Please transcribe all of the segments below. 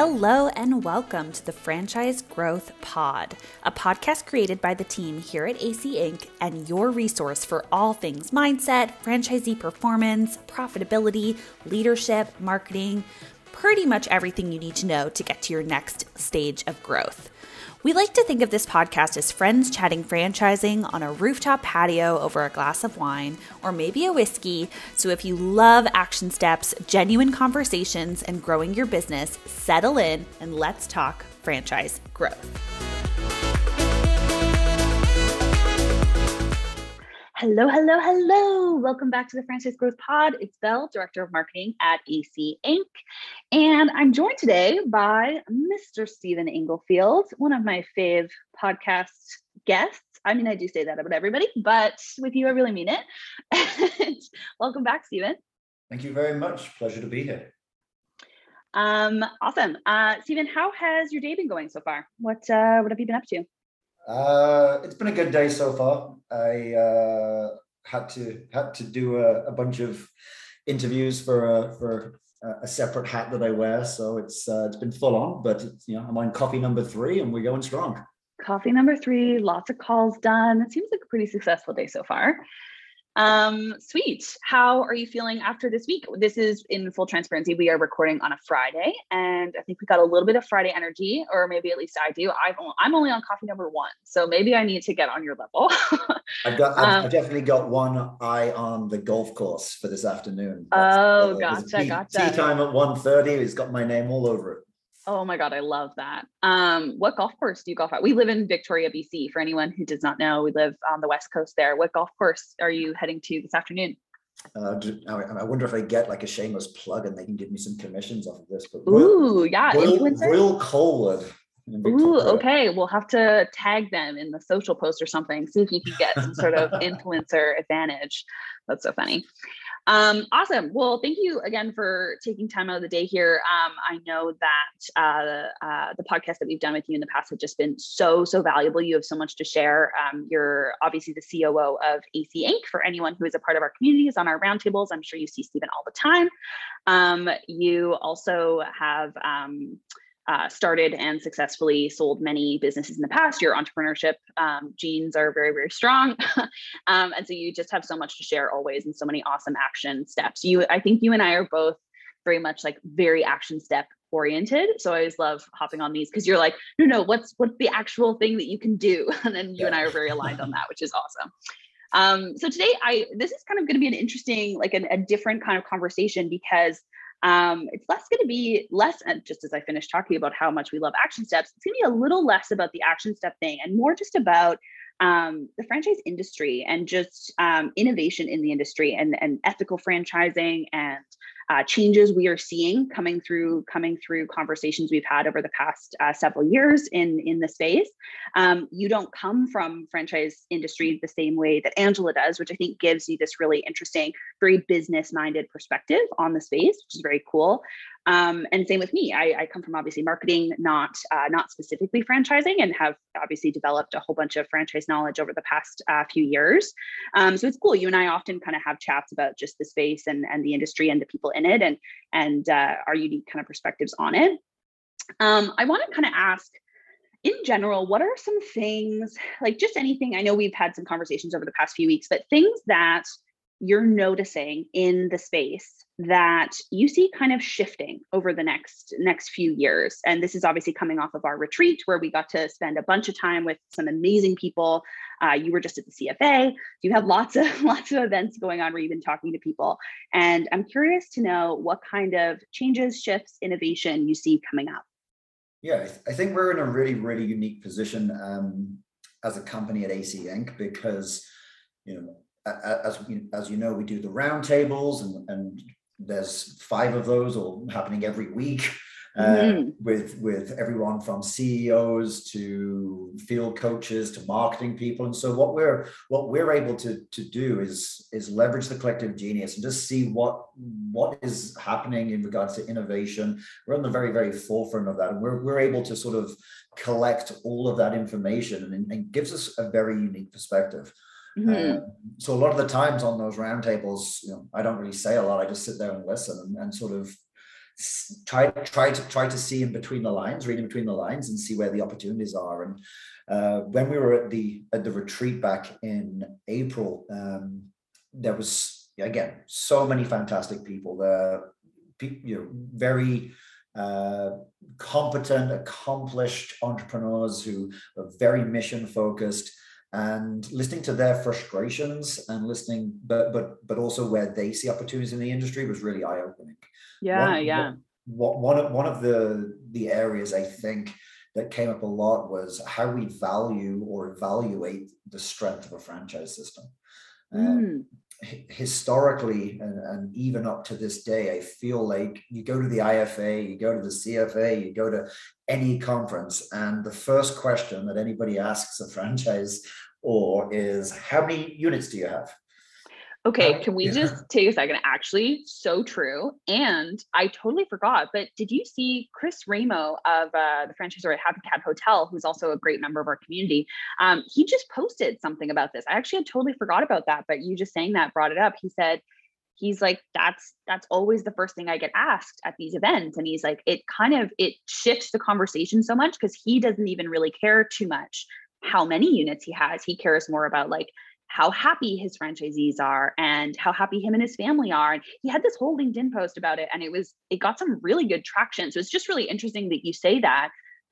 Hello and welcome to the Franchise Growth Pod, a podcast created by the team here at AC Inc. and your resource for all things mindset, franchisee performance, profitability, leadership, marketing, pretty much everything you need to know to get to your next stage of growth. We like to think of this podcast as friends chatting franchising on a rooftop patio over a glass of wine or maybe a whiskey. So if you love action steps, genuine conversations, and growing your business, settle in and let's talk franchise growth. Hello, hello, hello. Welcome back to the Franchise Growth Pod. It's Belle, Director of Marketing at AC Inc. And I'm joined today by Mr. Steven Inglefield, one of my fave podcast guests. I mean, I do say that about everybody, but with you, I really mean it. welcome back, Steven. Thank you very much. Pleasure to be here. Um, awesome. Uh, Steven, how has your day been going so far? What uh, what have you been up to? Uh, it's been a good day so far. I uh, had to had to do a, a bunch of interviews for a, for a separate hat that I wear, so it's uh, it's been full on. But you know, I'm on coffee number three, and we're going strong. Coffee number three, lots of calls done. It seems like a pretty successful day so far. Um, sweet. How are you feeling after this week? This is in full transparency. We are recording on a Friday, and I think we got a little bit of Friday energy, or maybe at least I do. I've, I'm only on coffee number one, so maybe I need to get on your level. I've got, I've, um, I've, definitely got one eye on the golf course for this afternoon. That's, oh, uh, gotcha, tee, gotcha. Tee time at 1.30. It's got my name all over it. Oh my God, I love that. Um, what golf course do you golf at? We live in Victoria, BC. For anyone who does not know, we live on the west coast there. What golf course are you heading to this afternoon? Uh, I wonder if I get like a shameless plug and they can give me some commissions off of this. But Royal, Ooh, yeah, Royal, Royal Colwood. Ooh, okay. We'll have to tag them in the social post or something. See if you can get some sort of influencer advantage. That's so funny. Um, awesome. Well, thank you again for taking time out of the day here. Um, I know that uh, uh, the podcast that we've done with you in the past have just been so, so valuable. You have so much to share. Um, you're obviously the COO of AC Inc. For anyone who is a part of our communities on our roundtables, I'm sure you see Steven all the time. Um, you also have um, uh, started and successfully sold many businesses in the past. Your entrepreneurship um, genes are very, very strong. um, and so you just have so much to share always and so many awesome action steps. You, I think you and I are both very much like very action step oriented. So I always love hopping on these because you're like, no, no, what's what's the actual thing that you can do? And then you yeah. and I are very aligned on that, which is awesome. Um, so today I this is kind of going to be an interesting, like an, a different kind of conversation because um, it's less going to be less, just as I finished talking about how much we love action steps, it's going to be a little less about the action step thing and more just about um, the franchise industry and just um, innovation in the industry and, and ethical franchising and uh, changes we are seeing coming through coming through conversations we've had over the past uh, several years in in the space. Um, you don't come from franchise industry the same way that Angela does, which I think gives you this really interesting, very business minded perspective on the space, which is very cool. Um, and same with me. I, I, come from obviously marketing, not uh, not specifically franchising, and have obviously developed a whole bunch of franchise knowledge over the past uh, few years. Um, so it's cool. You and I often kind of have chats about just the space and and the industry and the people in it, and and uh, our unique kind of perspectives on it. Um, I want to kind of ask in general, what are some things like just anything? I know we've had some conversations over the past few weeks, but things that you're noticing in the space that you see kind of shifting over the next next few years. And this is obviously coming off of our retreat where we got to spend a bunch of time with some amazing people. Uh, you were just at the cfa you have lots of lots of events going on where you've been talking to people. And i'm curious to know what kind of changes shifts innovation you see coming up. Yeah i think we're in a really really unique position um, as a company at ac inc. because you know as as you know, we do the roundtables, and and there's five of those all happening every week. Uh, mm-hmm. with with everyone from CEOs to field coaches to marketing people, and so what we're what we're able to to do is is leverage the collective genius and just see what what is happening in regards to innovation. We're on the very very forefront of that, and we're we're able to sort of collect all of that information, and, and gives us a very unique perspective. Mm-hmm. Um, so a lot of the times on those roundtables, you know, I don't really say a lot. I just sit there and listen and, and sort of try try to try to see in between the lines, reading between the lines, and see where the opportunities are. And uh, when we were at the at the retreat back in April, um, there was again so many fantastic people there. You know, very uh, competent, accomplished entrepreneurs who are very mission focused and listening to their frustrations and listening but but but also where they see opportunities in the industry was really eye-opening. Yeah one, yeah. what, one of one of the the areas i think that came up a lot was how we value or evaluate the strength of a franchise system. Um, mm historically and, and, even up to this day, I feel like you go to the IFA, you go to the CFA, you go to any conference, and the first question that anybody asks a franchise or is how many units do you have? Okay, can we yeah. just take a second? Actually, so true. And I totally forgot, but did you see Chris Ramo of uh, the franchisor at Happy Cat Hotel, who's also a great member of our community? Um, he just posted something about this. I actually had totally forgot about that, but you just saying that brought it up. He said, he's like that's that's always the first thing i get asked at these events and he's like it kind of it shifts the conversation so much because he doesn't even really care too much how many units he has he cares more about like how happy his franchisees are and how happy him and his family are. And he had this whole LinkedIn post about it and it was, it got some really good traction. So it's just really interesting that you say that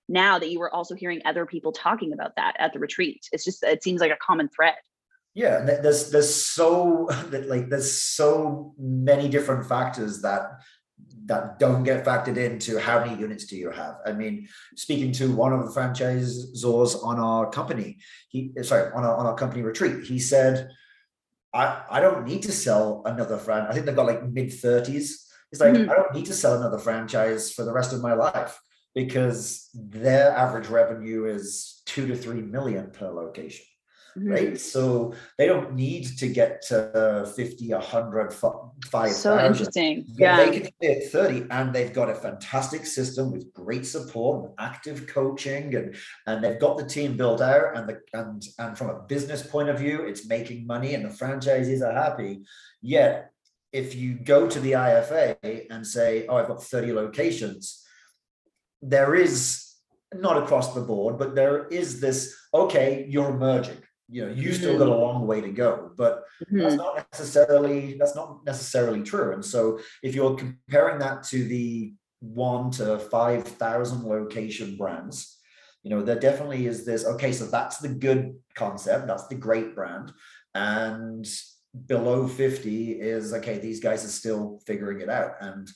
now that you were also hearing other people talking about that at the retreat. It's just, it seems like a common thread. Yeah, there's there's so that like there's so many different factors that that don't get factored into how many units do you have. I mean, speaking to one of the franchisors on our company, he sorry on our on our company retreat, he said, "I I don't need to sell another franchise. I think they've got like mid thirties. He's like, mm-hmm. I don't need to sell another franchise for the rest of my life because their average revenue is two to three million per location." Mm-hmm. right? So they don't need to get to 50, 100, 5,000. So interesting. Yeah. They can hit 30 and they've got a fantastic system with great support and active coaching and, and they've got the team built out and the and and from a business point of view, it's making money and the franchisees are happy. Yet if you go to the IFA and say, oh, I've got 30 locations, there is not across the board, but there is this, okay, you're merging you know you still got a mm-hmm. long way to go but mm-hmm. that's not necessarily that's not necessarily true and so if you're comparing that to the one to five thousand location brands you know there definitely is this okay so that's the good concept that's the great brand and below 50 is okay these guys are still figuring it out and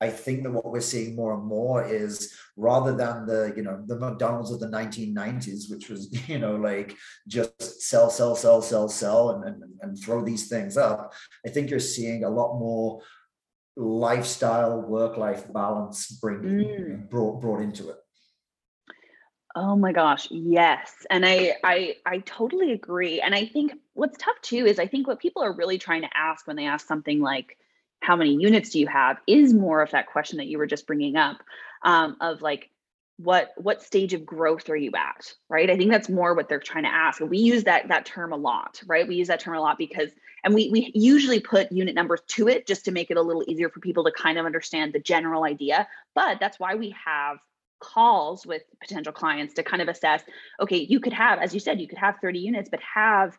I think that what we're seeing more and more is rather than the, you know, the McDonald's of the 1990s, which was, you know, like just sell, sell, sell, sell, sell, and, and, and throw these things up. I think you're seeing a lot more lifestyle, work-life balance bring mm. brought brought into it. Oh my gosh, yes. And I I I totally agree. And I think what's tough too is I think what people are really trying to ask when they ask something like how many units do you have is more of that question that you were just bringing up um, of like what what stage of growth are you at right? I think that's more what they're trying to ask we use that that term a lot right? We use that term a lot because and we we usually put unit numbers to it just to make it a little easier for people to kind of understand the general idea but that's why we have calls with potential clients to kind of assess okay you could have as you said you could have 30 units but have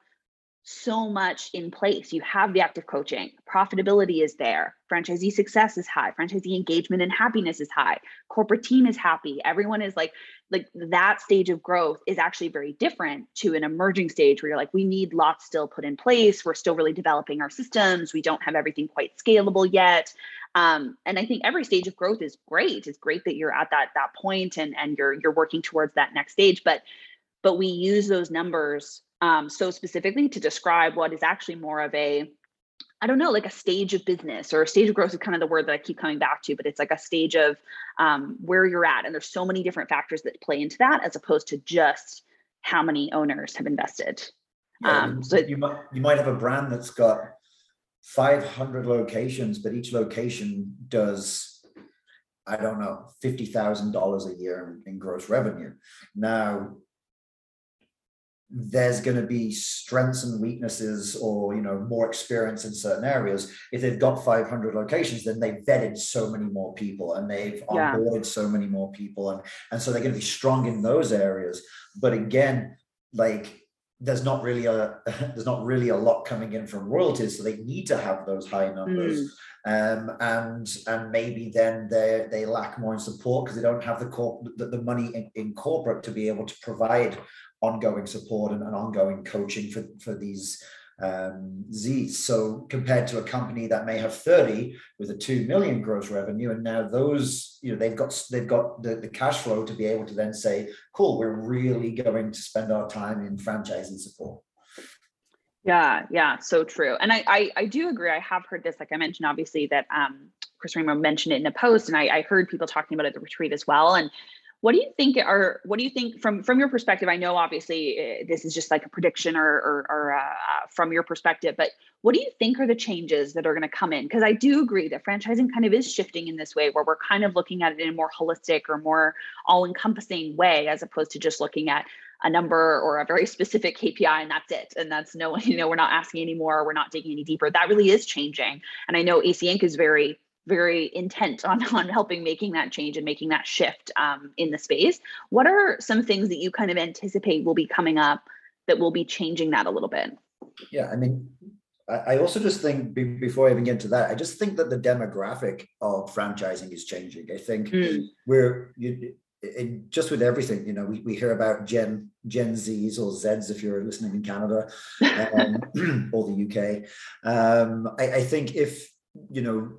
so much in place. You have the active coaching, profitability is there, franchisee success is high, franchisee engagement and happiness is high, corporate team is happy. Everyone is like, like that stage of growth is actually very different to an emerging stage where you're like, we need lots still put in place. We're still really developing our systems. We don't have everything quite scalable yet. Um, and I think every stage of growth is great. It's great that you're at that that point and and you're you're working towards that next stage. But but we use those numbers um, so specifically to describe what is actually more of a I don't know, like a stage of business or a stage of growth is kind of the word that I keep coming back to, but it's like a stage of um, where you're at. And there's so many different factors that play into that as opposed to just how many owners have invested. Yeah, um, so you might, you might have a brand that's got 500 locations, but each location does, I don't know, $50,000 a year in, in gross revenue. Now, there's going to be strengths and weaknesses or you know more experience in certain areas if they've got 500 locations then they've vetted so many more people and they've yeah. onboarded so many more people and and so they're going to be strong in those areas but again like there's not really a there's not really a lot coming in from royalties so they need to have those high numbers mm. um, and and maybe then they they lack more in support because they don't have the, corp, the, the money in, in corporate to be able to provide ongoing support and, and ongoing coaching for, for these um, Z's. So compared to a company that may have 30 with a 2 million gross revenue, and now those, you know, they've got they've got the, the cash flow to be able to then say, cool, we're really going to spend our time in franchising support. Yeah, yeah, so true. And I, I, I do agree. I have heard this, like I mentioned, obviously that um Chris Remo mentioned it in a post, and I, I heard people talking about it at the retreat as well. And what do you think are what do you think from from your perspective? I know obviously uh, this is just like a prediction or or, or uh, from your perspective, but what do you think are the changes that are going to come in? Because I do agree that franchising kind of is shifting in this way, where we're kind of looking at it in a more holistic or more all-encompassing way, as opposed to just looking at a number or a very specific KPI and that's it. And that's no, you know, we're not asking anymore. We're not digging any deeper. That really is changing. And I know AC Inc. is very very intent on, on helping making that change and making that shift um, in the space. What are some things that you kind of anticipate will be coming up that will be changing that a little bit? Yeah, I mean, I also just think before I even get to that, I just think that the demographic of franchising is changing. I think mm. we're you, in, just with everything, you know, we, we hear about Gen Gen Zs or Zs if you're listening in Canada um, or the UK. Um, I, I think if you know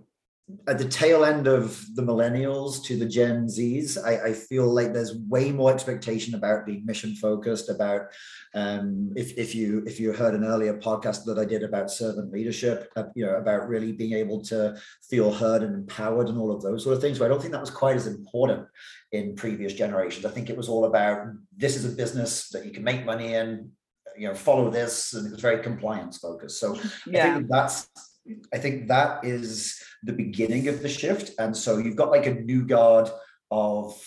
at the tail end of the millennials to the Gen Zs, I, I, feel like there's way more expectation about being mission focused. About um, if if you if you heard an earlier podcast that I did about servant leadership, uh, you know about really being able to feel heard and empowered and all of those sort of things. But I don't think that was quite as important in previous generations. I think it was all about this is a business that you can make money in. You know, follow this, and it was very compliance focused. So yeah. I think that's I think that is the beginning of the shift. And so you've got like a new guard of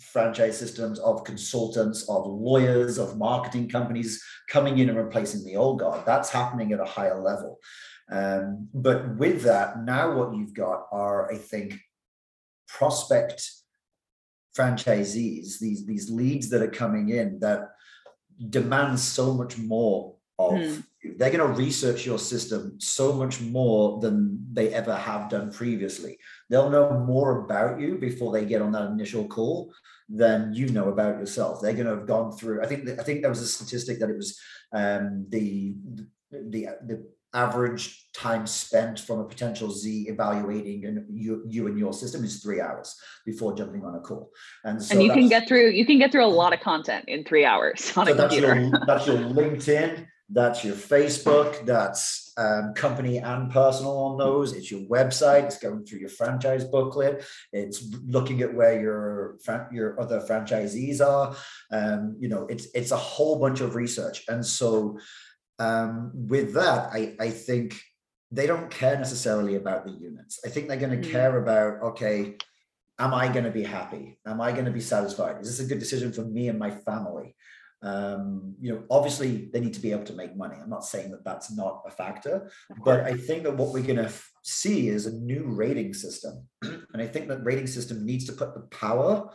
franchise systems, of consultants, of lawyers, of marketing companies coming in and replacing the old guard. That's happening at a higher level. Um, but with that, now what you've got are, I think, prospect franchisees, these, these leads that are coming in that demand so much more of mm. They're going to research your system so much more than they ever have done previously they'll know more about you before they get on that initial call than you know about yourself they're going to have gone through i think i think there was a statistic that it was um, the the the average time spent from a potential Z evaluating and you you and your system is three hours before jumping on a call. And so and you can get through you can get through a lot of content in three hours on so a computer. Your, that's your LinkedIn, that's your Facebook, that's um, company and personal on those. It's your website. It's going through your franchise booklet. It's looking at where your your other franchisees are. Um, you know, it's it's a whole bunch of research. And so, um, with that, I I think they don't care necessarily about the units. I think they're going to mm-hmm. care about okay, am I going to be happy? Am I going to be satisfied? Is this a good decision for me and my family? Um, you know, obviously they need to be able to make money. I'm not saying that that's not a factor, but I think that what we're going to see is a new rating system. and I think that rating system needs to put the power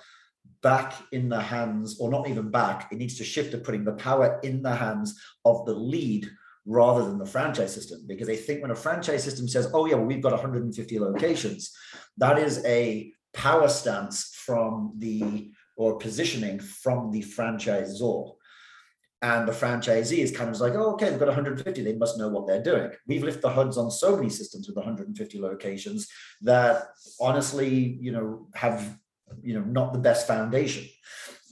back in the hands, or not even back, it needs to shift to putting the power in the hands of the lead rather than the franchise system. Because I think when a franchise system says, oh, yeah, well, we've got 150 locations, that is a power stance from the or positioning from the franchisor. And the franchisee is kind of like, oh, okay, they've got 150. They must know what they're doing. We've lifted the HUDs on so many systems with 150 locations that honestly, you know, have, you know, not the best foundation.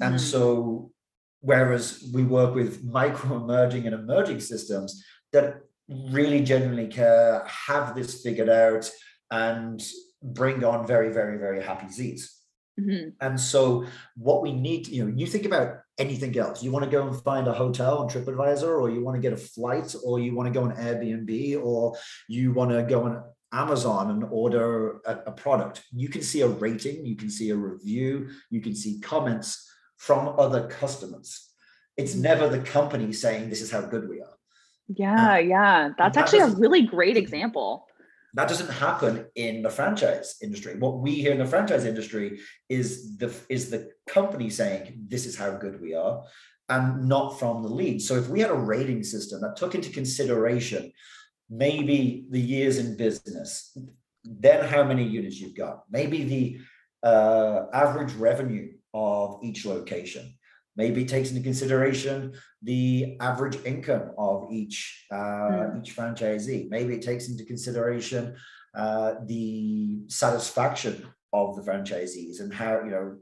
Mm. And so, whereas we work with micro emerging and emerging systems that really genuinely care, have this figured out, and bring on very, very, very happy Z's. Mm-hmm. And so, what we need, you know, you think about anything else. You want to go and find a hotel on TripAdvisor, or you want to get a flight, or you want to go on Airbnb, or you want to go on Amazon and order a, a product. You can see a rating, you can see a review, you can see comments from other customers. it's never the company saying this is how good we are. Yeah, yeah. That's that actually a really great example. That doesn't happen in the franchise industry. What we hear in the franchise industry is the is the company saying this is how good we are, and not from the lead. So if we had a rating system that took into consideration maybe the years in business, then how many units you've got, maybe the uh, average revenue of each location, maybe takes into consideration the average income of each uh, mm. each franchisee. Maybe it takes into consideration uh, the satisfaction of the franchisees and how you know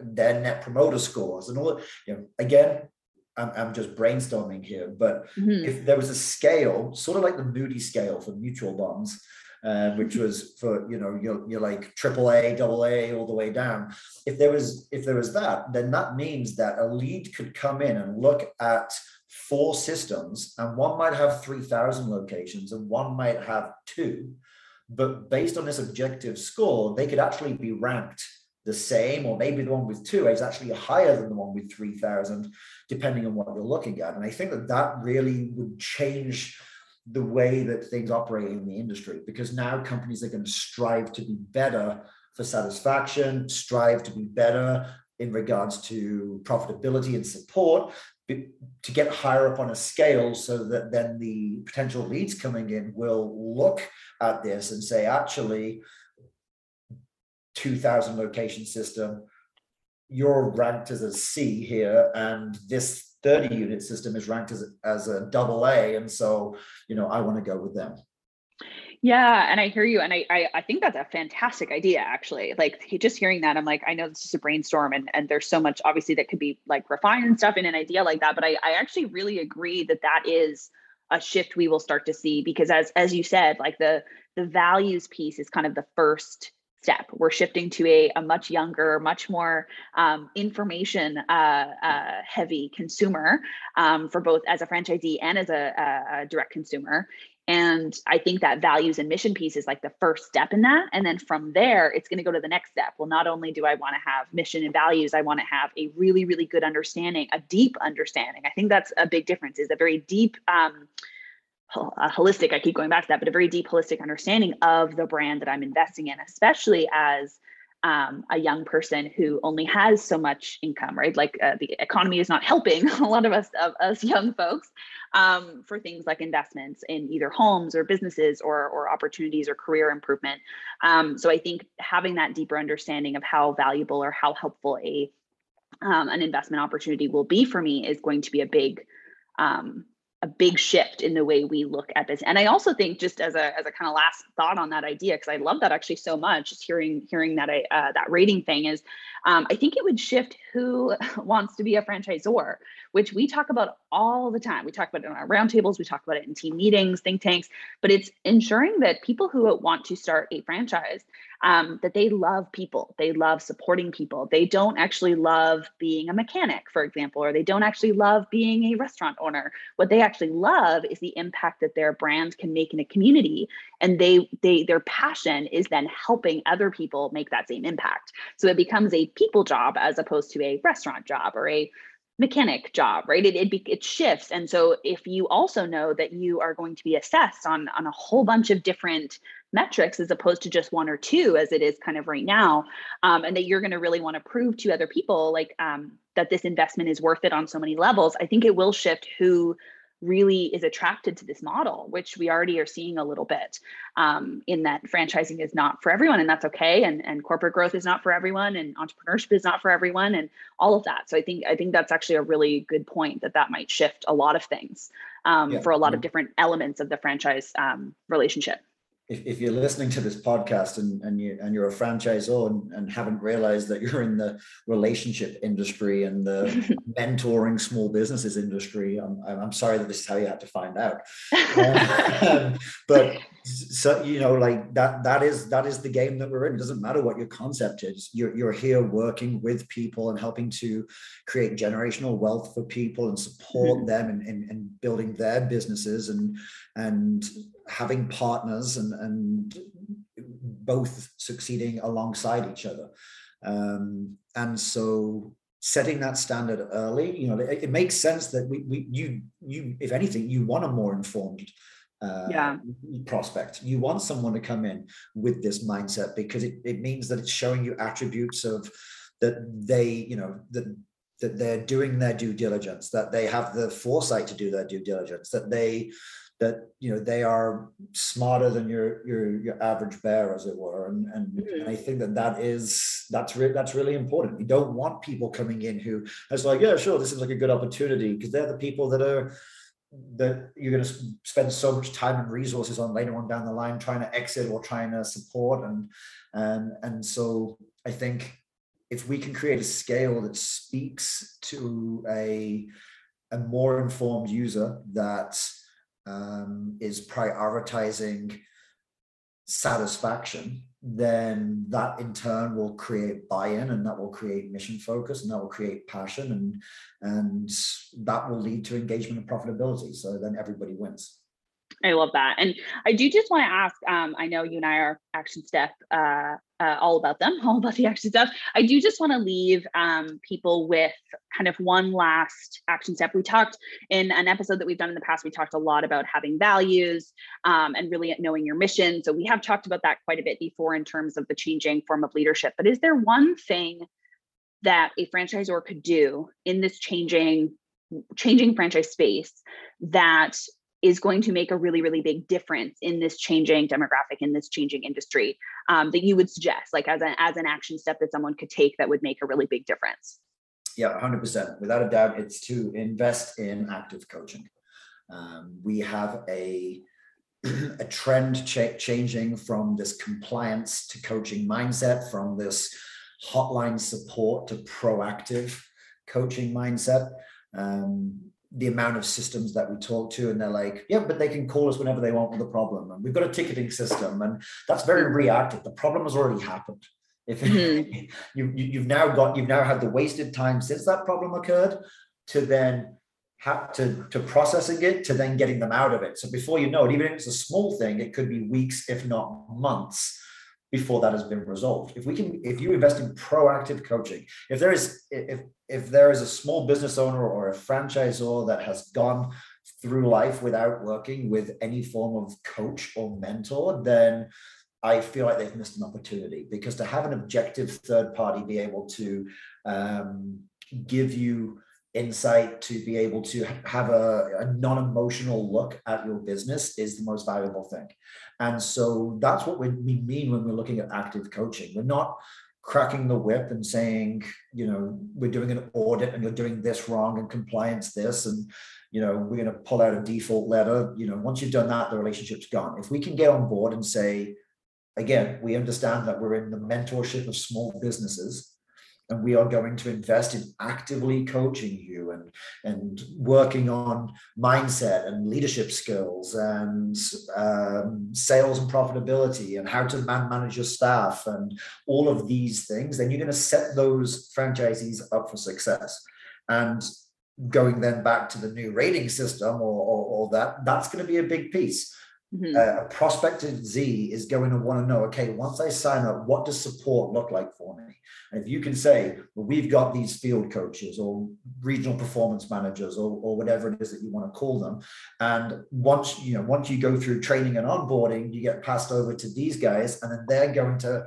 their net promoter scores and all. You know, again, I'm, I'm just brainstorming here, but mm-hmm. if there was a scale, sort of like the Moody scale for mutual bonds, uh, which was for you know you're, you're like triple A, double A, all the way down. If there was if there was that, then that means that a lead could come in and look at four systems, and one might have three thousand locations, and one might have two. But based on this objective score, they could actually be ranked the same, or maybe the one with two is actually higher than the one with 3,000, depending on what you're looking at. And I think that that really would change the way that things operate in the industry because now companies are going to strive to be better for satisfaction, strive to be better in regards to profitability and support to get higher up on a scale so that then the potential leads coming in will look at this and say, actually, 2000 location system, you're ranked as a C here, and this 30 unit system is ranked as, as a double A. And so, you know, I want to go with them. Yeah, and I hear you, and I, I, I think that's a fantastic idea. Actually, like just hearing that, I'm like, I know this is a brainstorm, and and there's so much obviously that could be like refined and stuff in an idea like that. But I I actually really agree that that is a shift we will start to see because as as you said, like the the values piece is kind of the first step. We're shifting to a, a much younger, much more um, information uh, uh, heavy consumer um, for both as a franchisee and as a, a, direct consumer. And I think that values and mission piece is like the first step in that. And then from there, it's going to go to the next step. Well, not only do I want to have mission and values, I want to have a really, really good understanding, a deep understanding. I think that's a big difference, is a very deep. Um, a holistic, I keep going back to that, but a very deep holistic understanding of the brand that I'm investing in, especially as um, a young person who only has so much income, right? Like uh, the economy is not helping a lot of us, of us young folks, um, for things like investments in either homes or businesses or, or opportunities or career improvement. Um, so I think having that deeper understanding of how valuable or how helpful a um, an investment opportunity will be for me is going to be a big um, a big shift in the way we look at this. And I also think just as a as a kind of last thought on that idea, because I love that actually so much, just hearing hearing that uh, that rating thing is, um, I think it would shift who wants to be a franchisor, which we talk about all the time. We talk about it in our roundtables, we talk about it in team meetings, think tanks, but it's ensuring that people who want to start a franchise um, that they love people, they love supporting people. They don't actually love being a mechanic, for example, or they don't actually love being a restaurant owner. What they actually love is the impact that their brand can make in a community, and they they their passion is then helping other people make that same impact. So it becomes a people job as opposed to a restaurant job or a mechanic job right it, it, it shifts and so if you also know that you are going to be assessed on on a whole bunch of different metrics as opposed to just one or two as it is kind of right now um, and that you're going to really want to prove to other people like um, that this investment is worth it on so many levels i think it will shift who really is attracted to this model, which we already are seeing a little bit um, in that franchising is not for everyone, and that's okay. And, and corporate growth is not for everyone, and entrepreneurship is not for everyone, and all of that. So I think I think that's actually a really good point that that might shift a lot of things um, yeah. for a lot of different elements of the franchise um, relationship if, if you're listening to this podcast and, and you and you're a franchisor and, and haven't realized that you're in the relationship industry and the mentoring small businesses industry, I'm, I'm sorry that this is how you had to find out. Um, but so you know, like that that is that is the game that we're in. It doesn't matter what your concept is. You're you're here working with people and helping to create generational wealth for people and support mm-hmm. them in, in, in building their businesses and and having partners and, and both succeeding alongside each other. Um, and so setting that standard early, you know, it, it makes sense that we, we, you, you, if anything, you want a more informed uh, yeah. prospect. You want someone to come in with this mindset because it, it means that it's showing you attributes of that they, you know, that that they're doing their due diligence, that they have the foresight to do their due diligence, that they that you know they are smarter than your your your average bear as it were and and, mm-hmm. and i think that that is that's re- that's really important we don't want people coming in who is like yeah sure this is like a good opportunity because they're the people that are that you're going to spend so much time and resources on later on down the line trying to exit or trying to support and and and so i think if we can create a scale that speaks to a a more informed user that um, is prioritizing satisfaction then that in turn will create buy-in and that will create mission focus and that will create passion and and that will lead to engagement and profitability. So then everybody wins I love that. And I do just want to ask um, I know you and I are action step uh, uh, all about them, all about the action step. I do just want to leave um, people with kind of one last action step. We talked in an episode that we've done in the past, we talked a lot about having values um, and really knowing your mission. So we have talked about that quite a bit before in terms of the changing form of leadership. But is there one thing that a franchisor could do in this changing changing franchise space that is going to make a really really big difference in this changing demographic in this changing industry um, that you would suggest like as an as an action step that someone could take that would make a really big difference. Yeah 100% without a doubt it's to invest in active coaching. Um, we have a a trend ch- changing from this compliance to coaching mindset from this hotline support to proactive coaching mindset. Um, the amount of systems that we talk to and they're like yeah but they can call us whenever they want with a problem and we've got a ticketing system and that's very reactive. The problem has already happened. If mm-hmm. you, you have now got you've now had the wasted time since that problem occurred to then have to to processing it to then getting them out of it. So before you know it even if it's a small thing it could be weeks if not months before that has been resolved. If we can, if you invest in proactive coaching, if there is, if if there is a small business owner or a franchisor that has gone through life without working with any form of coach or mentor, then I feel like they've missed an opportunity because to have an objective third party be able to um, give you insight to be able to have a, a, non-emotional look at your business is the most valuable thing. And so that's what we mean when we're looking at active coaching. We're not cracking the whip and saying you know we're doing an audit and you're doing this wrong and compliance this and you know we're going to pull out a default letter. You know once you've done that the relationship's gone. If we can get on board and say again we understand that we're in the mentorship of small businesses and we are going to invest in actively coaching you and and working on mindset and leadership skills and um, sales and profitability and how to man manage your staff and all of these things then you're going to set those franchisees up for success. And going then back to the new rating system or, or, or that that's going to be a big piece Mm-hmm. Uh, a prospective Z is going to want to know, okay, once I sign up, what does support look like for me? And if you can say, well, we've got these field coaches or regional performance managers or, or whatever it is that you want to call them. And once, you know, once you go through training and onboarding, you get passed over to these guys, and then they're going to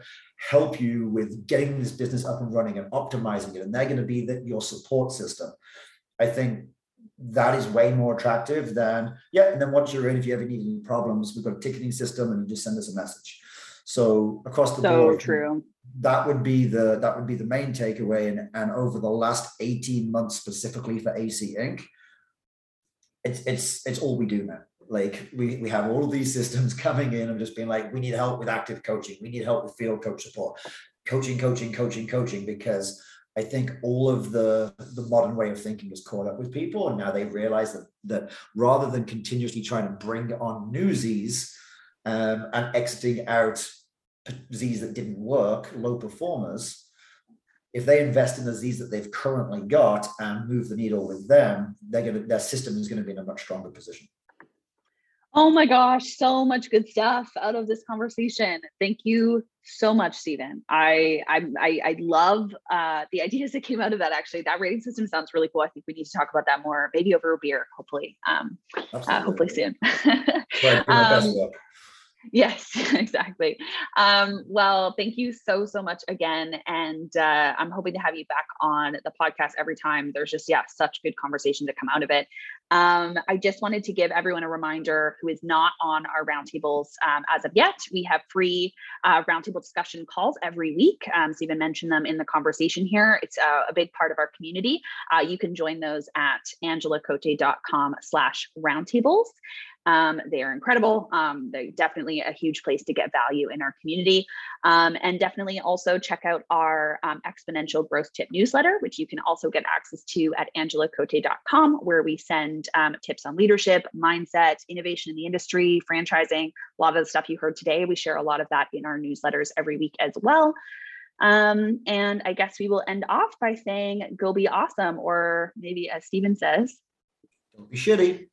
help you with getting this business up and running and optimizing it. And they're going to be the, your support system. I think that is way more attractive than yeah and then once you're in if you ever need any problems we've got a ticketing system and you just send us a message. So across the so board true. that would be the that would be the main takeaway. And, and over the last 18 months specifically for ac inc it's it's it's all we do now like we, we have all of these systems coming in and just being like we need help with active coaching. We need help with field coach support. Coaching coaching coaching coaching because I think all of the the modern way of thinking has caught up with people, and now they realize that that rather than continuously trying to bring on new Z's um, and exiting out Z's that didn't work, low performers, if they invest in the Z's that they've currently got and move the needle with them, they're gonna their system is going to be in a much stronger position. Oh my gosh, so much good stuff out of this conversation. Thank you so much, Steven. I I I, I love uh, the ideas that came out of that. Actually, that rating system sounds really cool. I think we need to talk about that more, maybe over a beer, hopefully, um, uh, hopefully soon. Right, um, Yes, exactly. Um, well, thank you so, so much again. And uh, I'm hoping to have you back on the podcast every time. There's just, yeah, such good conversation to come out of it. Um, I just wanted to give everyone a reminder who is not on our roundtables um, as of yet. We have free uh, roundtable discussion calls every week. Um, Steven mentioned them in the conversation here. It's uh, a big part of our community. Uh, you can join those at angelacote.com slash roundtables. Um, they are incredible. Um, they're definitely a huge place to get value in our community. Um, and definitely also check out our um, exponential growth tip newsletter, which you can also get access to at angelacote.com, where we send um, tips on leadership, mindset, innovation in the industry, franchising, a lot of the stuff you heard today. We share a lot of that in our newsletters every week as well. Um, and I guess we will end off by saying, go be awesome, or maybe as Steven says, don't be shitty.